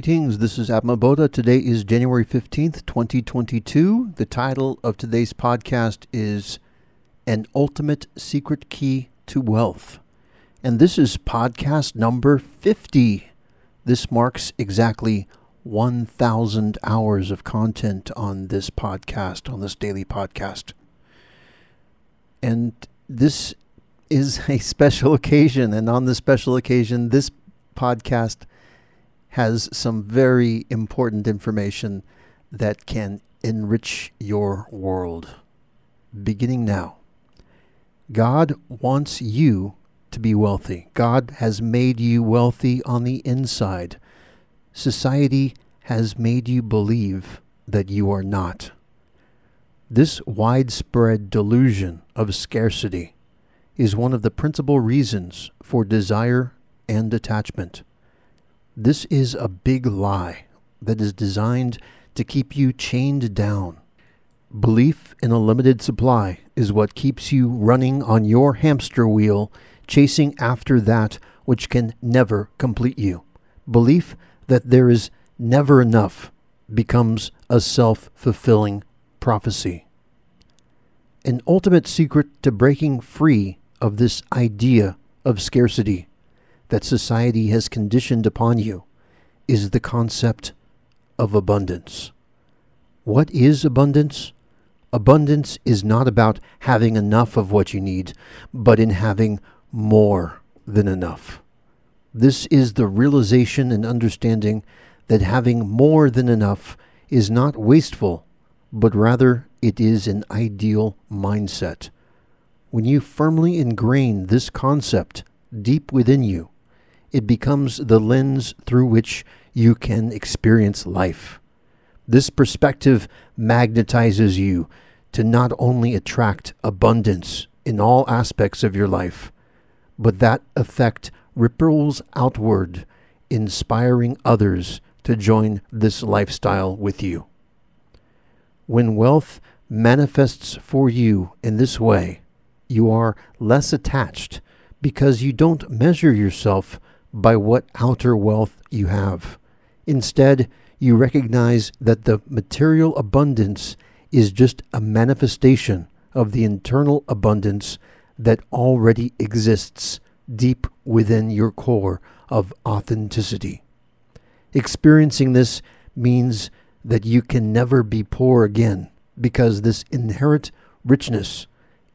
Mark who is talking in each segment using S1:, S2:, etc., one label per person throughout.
S1: Greetings, this is Atma Bodha. Today is January 15th, 2022. The title of today's podcast is An Ultimate Secret Key to Wealth. And this is podcast number 50. This marks exactly 1,000 hours of content on this podcast, on this daily podcast. And this is a special occasion. And on this special occasion, this podcast has some very important information that can enrich your world. Beginning now. God wants you to be wealthy. God has made you wealthy on the inside. Society has made you believe that you are not. This widespread delusion of scarcity is one of the principal reasons for desire and attachment. This is a big lie that is designed to keep you chained down. Belief in a limited supply is what keeps you running on your hamster wheel, chasing after that which can never complete you. Belief that there is never enough becomes a self fulfilling prophecy. An ultimate secret to breaking free of this idea of scarcity that society has conditioned upon you is the concept of abundance. What is abundance? Abundance is not about having enough of what you need, but in having more than enough. This is the realization and understanding that having more than enough is not wasteful, but rather it is an ideal mindset. When you firmly ingrain this concept deep within you, it becomes the lens through which you can experience life. This perspective magnetizes you to not only attract abundance in all aspects of your life, but that effect ripples outward, inspiring others to join this lifestyle with you. When wealth manifests for you in this way, you are less attached because you don't measure yourself by what outer wealth you have. Instead, you recognize that the material abundance is just a manifestation of the internal abundance that already exists deep within your core of authenticity. Experiencing this means that you can never be poor again because this inherent richness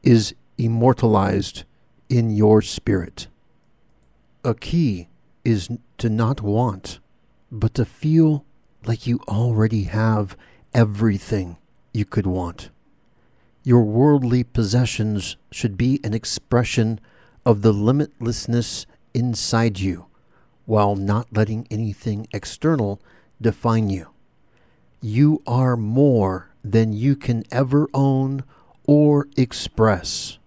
S1: is immortalized in your spirit a key is to not want, but to feel like you already have everything you could want. Your worldly possessions should be an expression of the limitlessness inside you, while not letting anything external define you. You are more than you can ever own or express.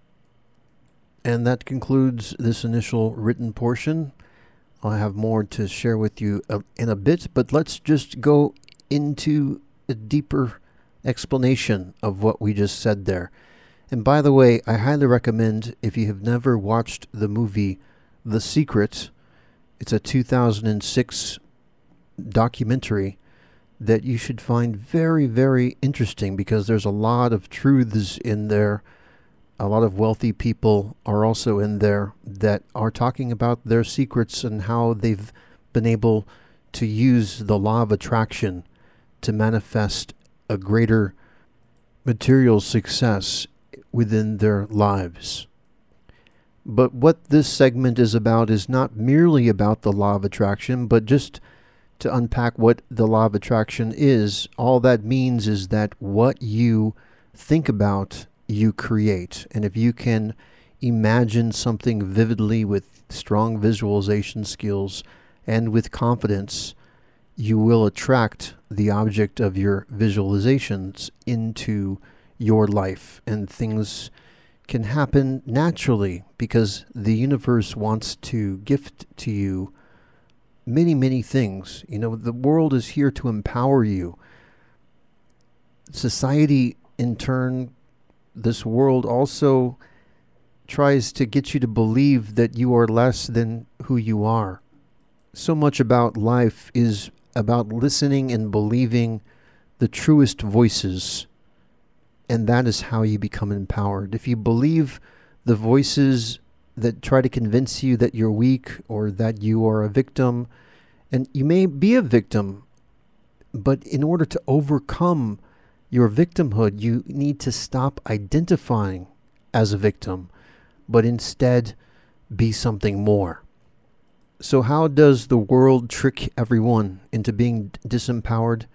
S1: And that concludes this initial written portion. I'll have more to share with you uh, in a bit, but let's just go into a deeper explanation of what we just said there. And by the way, I highly recommend if you have never watched the movie The Secret, it's a 2006 documentary that you should find very, very interesting because there's a lot of truths in there a lot of wealthy people are also in there that are talking about their secrets and how they've been able to use the law of attraction to manifest a greater material success within their lives. But what this segment is about is not merely about the law of attraction, but just to unpack what the law of attraction is. All that means is that what you think about you create. And if you can imagine something vividly with strong visualization skills and with confidence, you will attract the object of your visualizations into your life and things can happen naturally because the universe wants to gift to you many, many things. You know, the world is here to empower you. Society, in turn, this world also tries to get you to believe that you are less than who you are. So much about life is about listening and believing the truest voices. And that is how you become empowered. If you believe the voices that try to convince you that you're weak or that you are a victim, and you may be a victim, but in order to overcome your victimhood, you need to stop identifying as a victim, but instead be something more. So, how does the world trick everyone into being disempowered?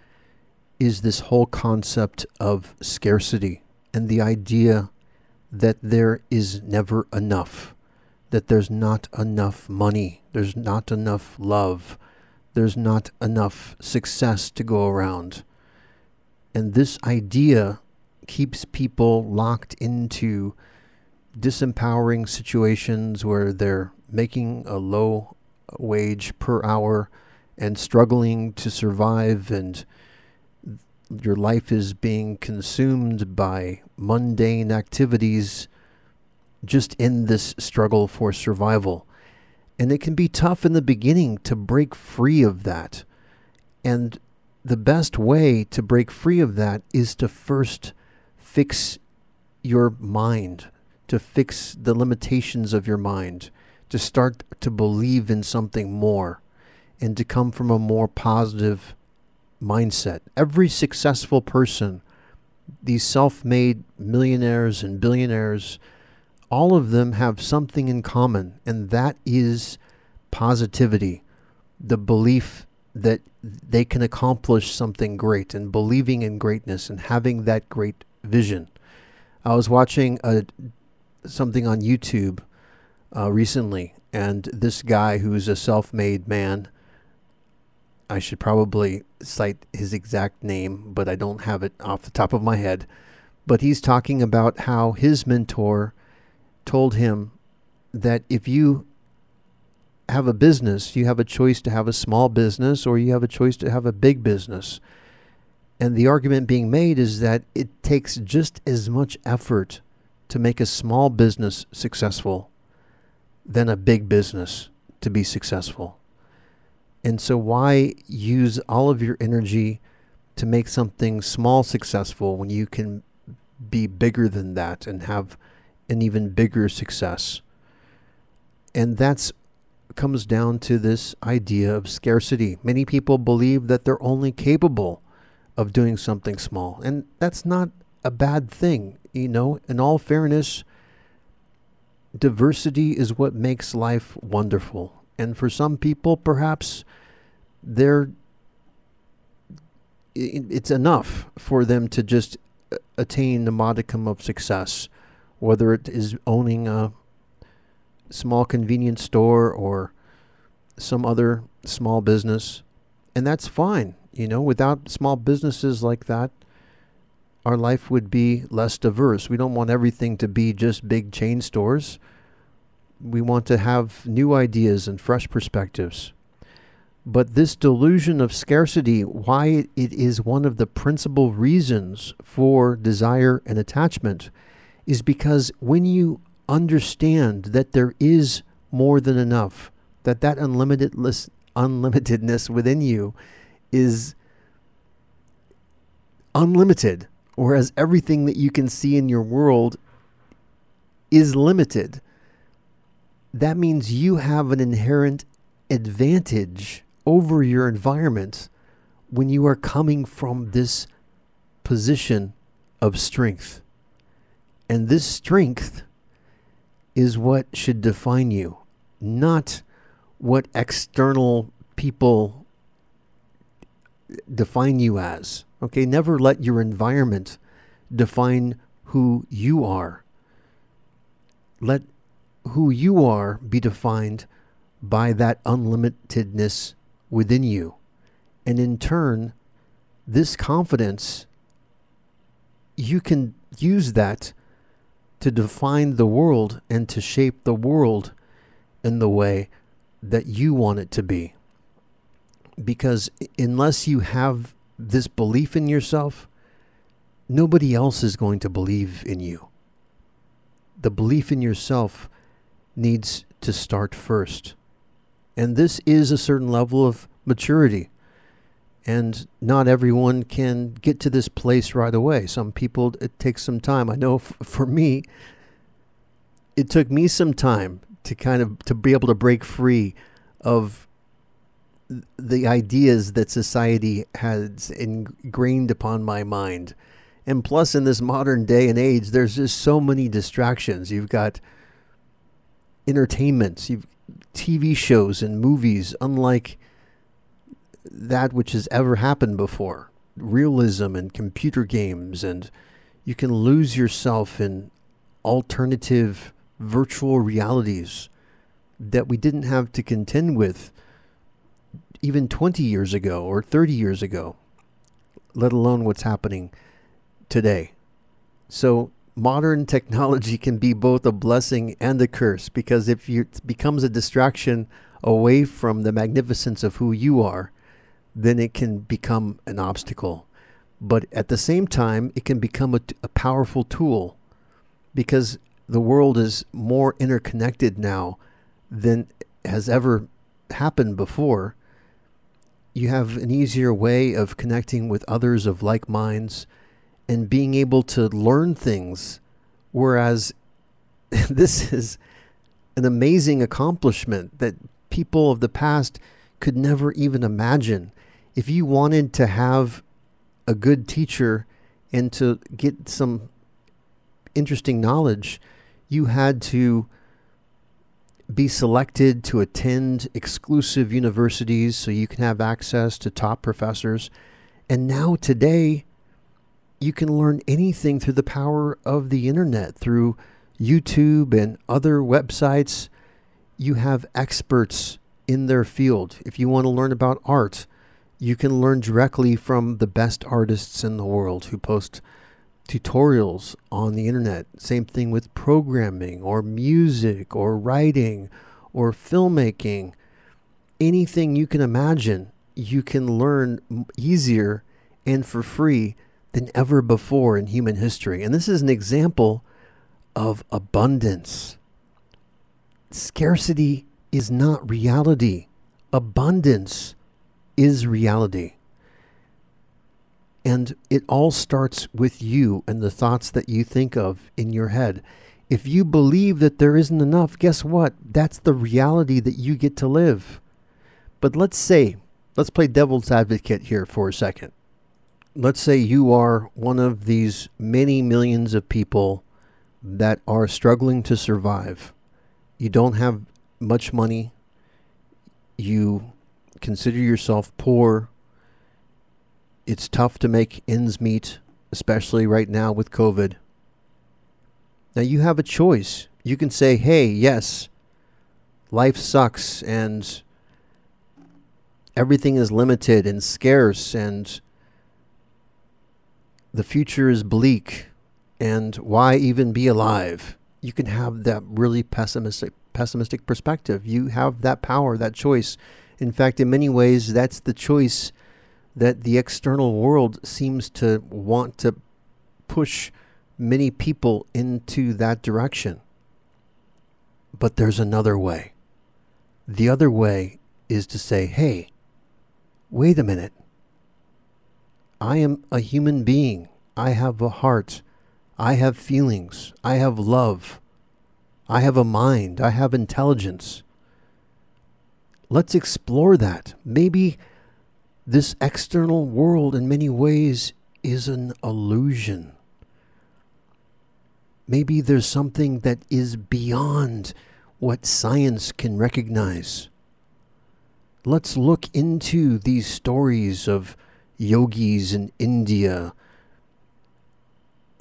S1: Is this whole concept of scarcity and the idea that there is never enough, that there's not enough money, there's not enough love, there's not enough success to go around. And this idea keeps people locked into disempowering situations where they're making a low wage per hour and struggling to survive and your life is being consumed by mundane activities just in this struggle for survival. And it can be tough in the beginning to break free of that. And the best way to break free of that is to first fix your mind, to fix the limitations of your mind, to start to believe in something more, and to come from a more positive mindset. Every successful person, these self made millionaires and billionaires, all of them have something in common, and that is positivity, the belief that they can accomplish something great, and believing in greatness, and having that great vision. I was watching a, something on YouTube uh, recently, and this guy who's a self made man, I should probably cite his exact name, but I don't have it off the top of my head. But he's talking about how his mentor told him that if you have a business, you have a choice to have a small business or you have a choice to have a big business. And the argument being made is that it takes just as much effort to make a small business successful than a big business to be successful. And so, why use all of your energy to make something small successful when you can be bigger than that and have an even bigger success. And that's comes down to this idea of scarcity. Many people believe that they're only capable of doing something small, and that's not a bad thing. You know, in all fairness, diversity is what makes life wonderful. And for some people, perhaps they're it's enough for them to just uh, attain the modicum of success whether it is owning a small convenience store or some other small business. And that's fine. You know, without small businesses like that, our life would be less diverse. We don't want everything to be just big chain stores. We want to have new ideas and fresh perspectives. But this delusion of scarcity, why it is one of the principal reasons for desire and attachment, is because when you understand that there is more than enough, that that unlimitedness, unlimitedness within you is unlimited, whereas everything that you can see in your world is limited. That means you have an inherent advantage over your environment when you are coming from this position of strength. And this strength is what should define you, not what external people define you as. Okay, never let your environment define who you are. Let who you are be defined by that unlimitedness within you. And in turn, this confidence, you can use that to define the world and to shape the world in the way that you want it to be. Because unless you have this belief in yourself, nobody else is going to believe in you. The belief in yourself needs to start first. And this is a certain level of maturity. And not everyone can get to this place right away. Some people, it takes some time. I know f- for me, it took me some time to kind of to be able to break free of the ideas that society has ingrained upon my mind. And plus, in this modern day and age, there's just so many distractions. You've got entertainments, you've TV shows and movies, unlike that which has ever happened before. Realism and computer games, and you can lose yourself in alternative virtual realities that we didn't have to contend with even 20 years ago or 30 years ago, let alone what's happening today. So, modern technology can be both a blessing and a curse because if you, it becomes a distraction away from the magnificence of who you are, then it can become an obstacle. But at the same time, it can become a, a powerful tool because the world is more interconnected now than has ever happened before. You have an easier way of connecting with others of like minds and being able to learn things. Whereas this is an amazing accomplishment that people of the past could never even imagine. If you wanted to have a good teacher and to get some interesting knowledge, you had to be selected to attend exclusive universities so you can have access to top professors. And now, today, you can learn anything through the power of the internet, through YouTube and other websites. You have experts in their field. If you want to learn about art, you can learn directly from the best artists in the world who post tutorials on the internet. Same thing with programming or music or writing or filmmaking. Anything you can imagine, you can learn easier and for free than ever before in human history. And this is an example of abundance. Scarcity is not reality, abundance is reality. And it all starts with you and the thoughts that you think of in your head. If you believe that there isn't enough, guess what? That's the reality that you get to live. But let's say, let's play devil's advocate here for a second. Let's say you are one of these many millions of people that are struggling to survive. You don't have much money. You consider yourself poor it's tough to make ends meet, especially right now with COVID. Now you have a choice. You can say, hey, yes, life sucks and everything is limited and scarce and the future is bleak and why even be alive? You can have that really pessimistic pessimistic perspective. You have that power, that choice. In fact, in many ways, that's the choice that the external world seems to want to push many people into that direction. But there's another way. The other way is to say, hey, wait a minute. I am a human being. I have a heart. I have feelings. I have love. I have a mind. I have intelligence. Let's explore that. Maybe this external world, in many ways, is an illusion. Maybe there's something that is beyond what science can recognize. Let's look into these stories of yogis in India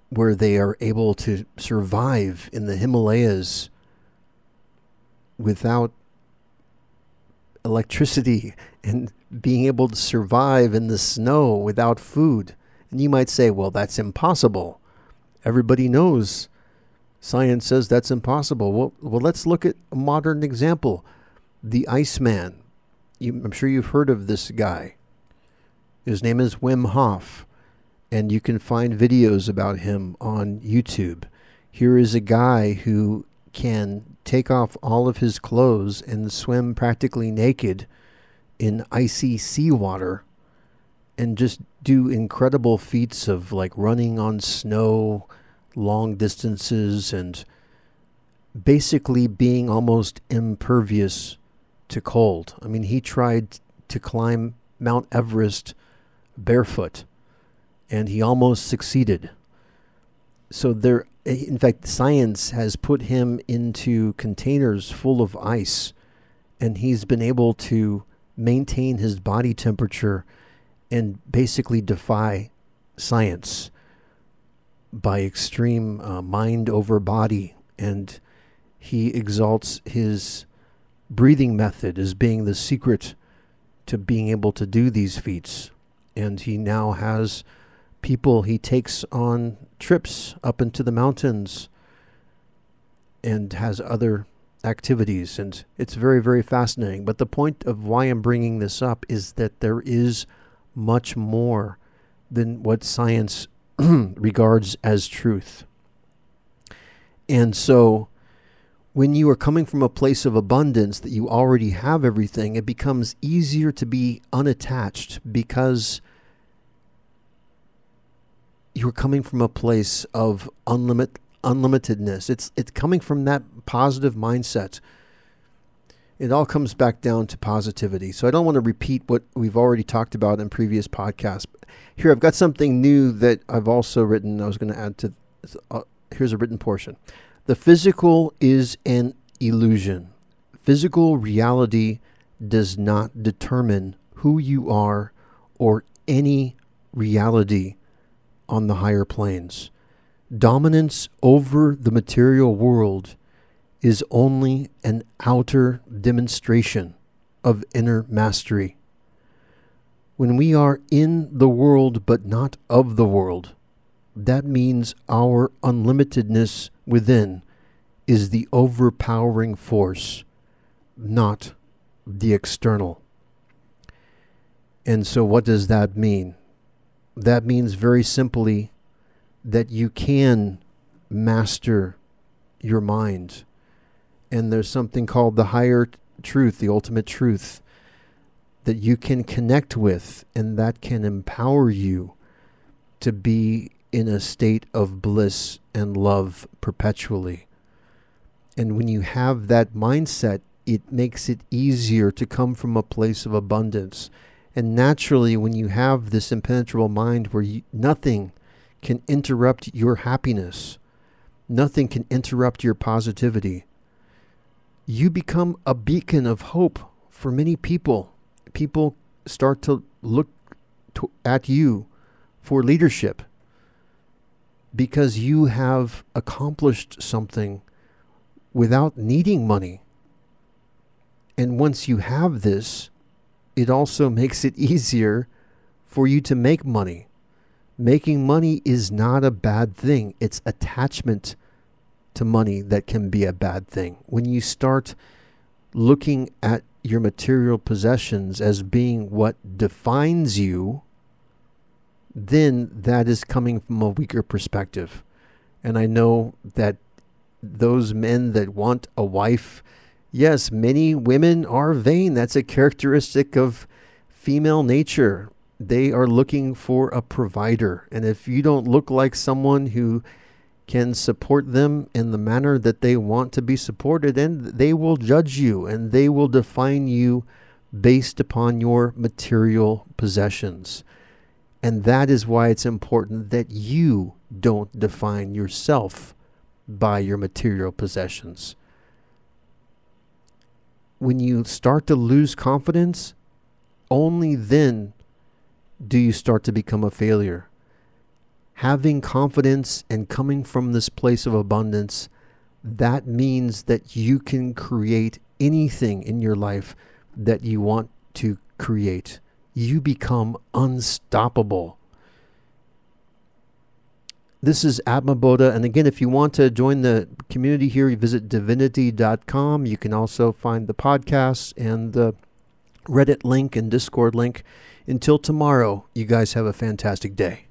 S1: where they are able to survive in the Himalayas without electricity and being able to survive in the snow without food. And you might say, well, that's impossible. Everybody knows science says that's impossible. Well, well let's look at a modern example the Iceman. You, I'm sure you've heard of this guy. His name is Wim Hof, and you can find videos about him on YouTube. Here is a guy who can take off all of his clothes and swim practically naked in icy seawater and just do incredible feats of like running on snow long distances and basically being almost impervious to cold. I mean, he tried to climb Mount Everest barefoot and he almost succeeded. So there in fact science has put him into containers full of ice and he's been able to maintain his body temperature and basically defy science by extreme uh, mind over body. And he exalts his breathing method as being the secret to being able to do these feats. And he now has people he takes on trips up into the mountains and has other activities. And it's very, very fascinating. But the point of why I'm bringing this up is that there is much more than what science regards as truth. And so, when you are coming from a place of abundance that you already have everything, it becomes easier to be unattached because you're coming from a place of unlimited unlimitedness. It's it's coming from that positive mindset. It all comes back down to positivity. So I don't want to repeat what we've already talked about in previous podcasts. Here I've got something new that I've also written. I was going to add to. Uh, here's a written portion. The physical is an illusion. Physical reality does not determine who you are or any reality on the higher planes. Dominance over the material world is only an outer demonstration of inner mastery. When we are in the world but not of the world, that means our unlimitedness within is the overpowering force, not the external. And so, what does that mean? That means very simply that you can master your mind. And there's something called the higher truth, the ultimate truth, that you can connect with, and that can empower you to be in a state of bliss and love perpetually. And when you have that mindset, it makes it easier to come from a place of abundance and naturally, when you have this impenetrable mind where you, nothing can interrupt your happiness, nothing can interrupt your positivity, you become a beacon of hope for many people. People start to look to, at you for leadership because you have accomplished something without needing money. And once you have this, it also makes it easier for you to make money. Making money is not a bad thing. It's attachment to money that can be a bad thing. When you start looking at your material possessions as being what defines you, then that is coming from a weaker perspective. And I know that those men that want a wife Yes, many women are vain. That's a characteristic of female nature. They are looking for a provider. And if you don't look like someone who can support them in the manner that they want to be supported, then they will judge you and they will define you based upon your material possessions. And that is why it's important that you don't define yourself by your material possessions when you start to lose confidence, only then do you start to become a failure. Having confidence and coming from this place of abundance, that means that you can create anything in your life that you want to create. You become unstoppable. This is Atma Bodha. And again, if you want to join the community here, you visit divinity.com. You can also find the podcasts and the Reddit link and Discord link. Until tomorrow, you guys have a fantastic day.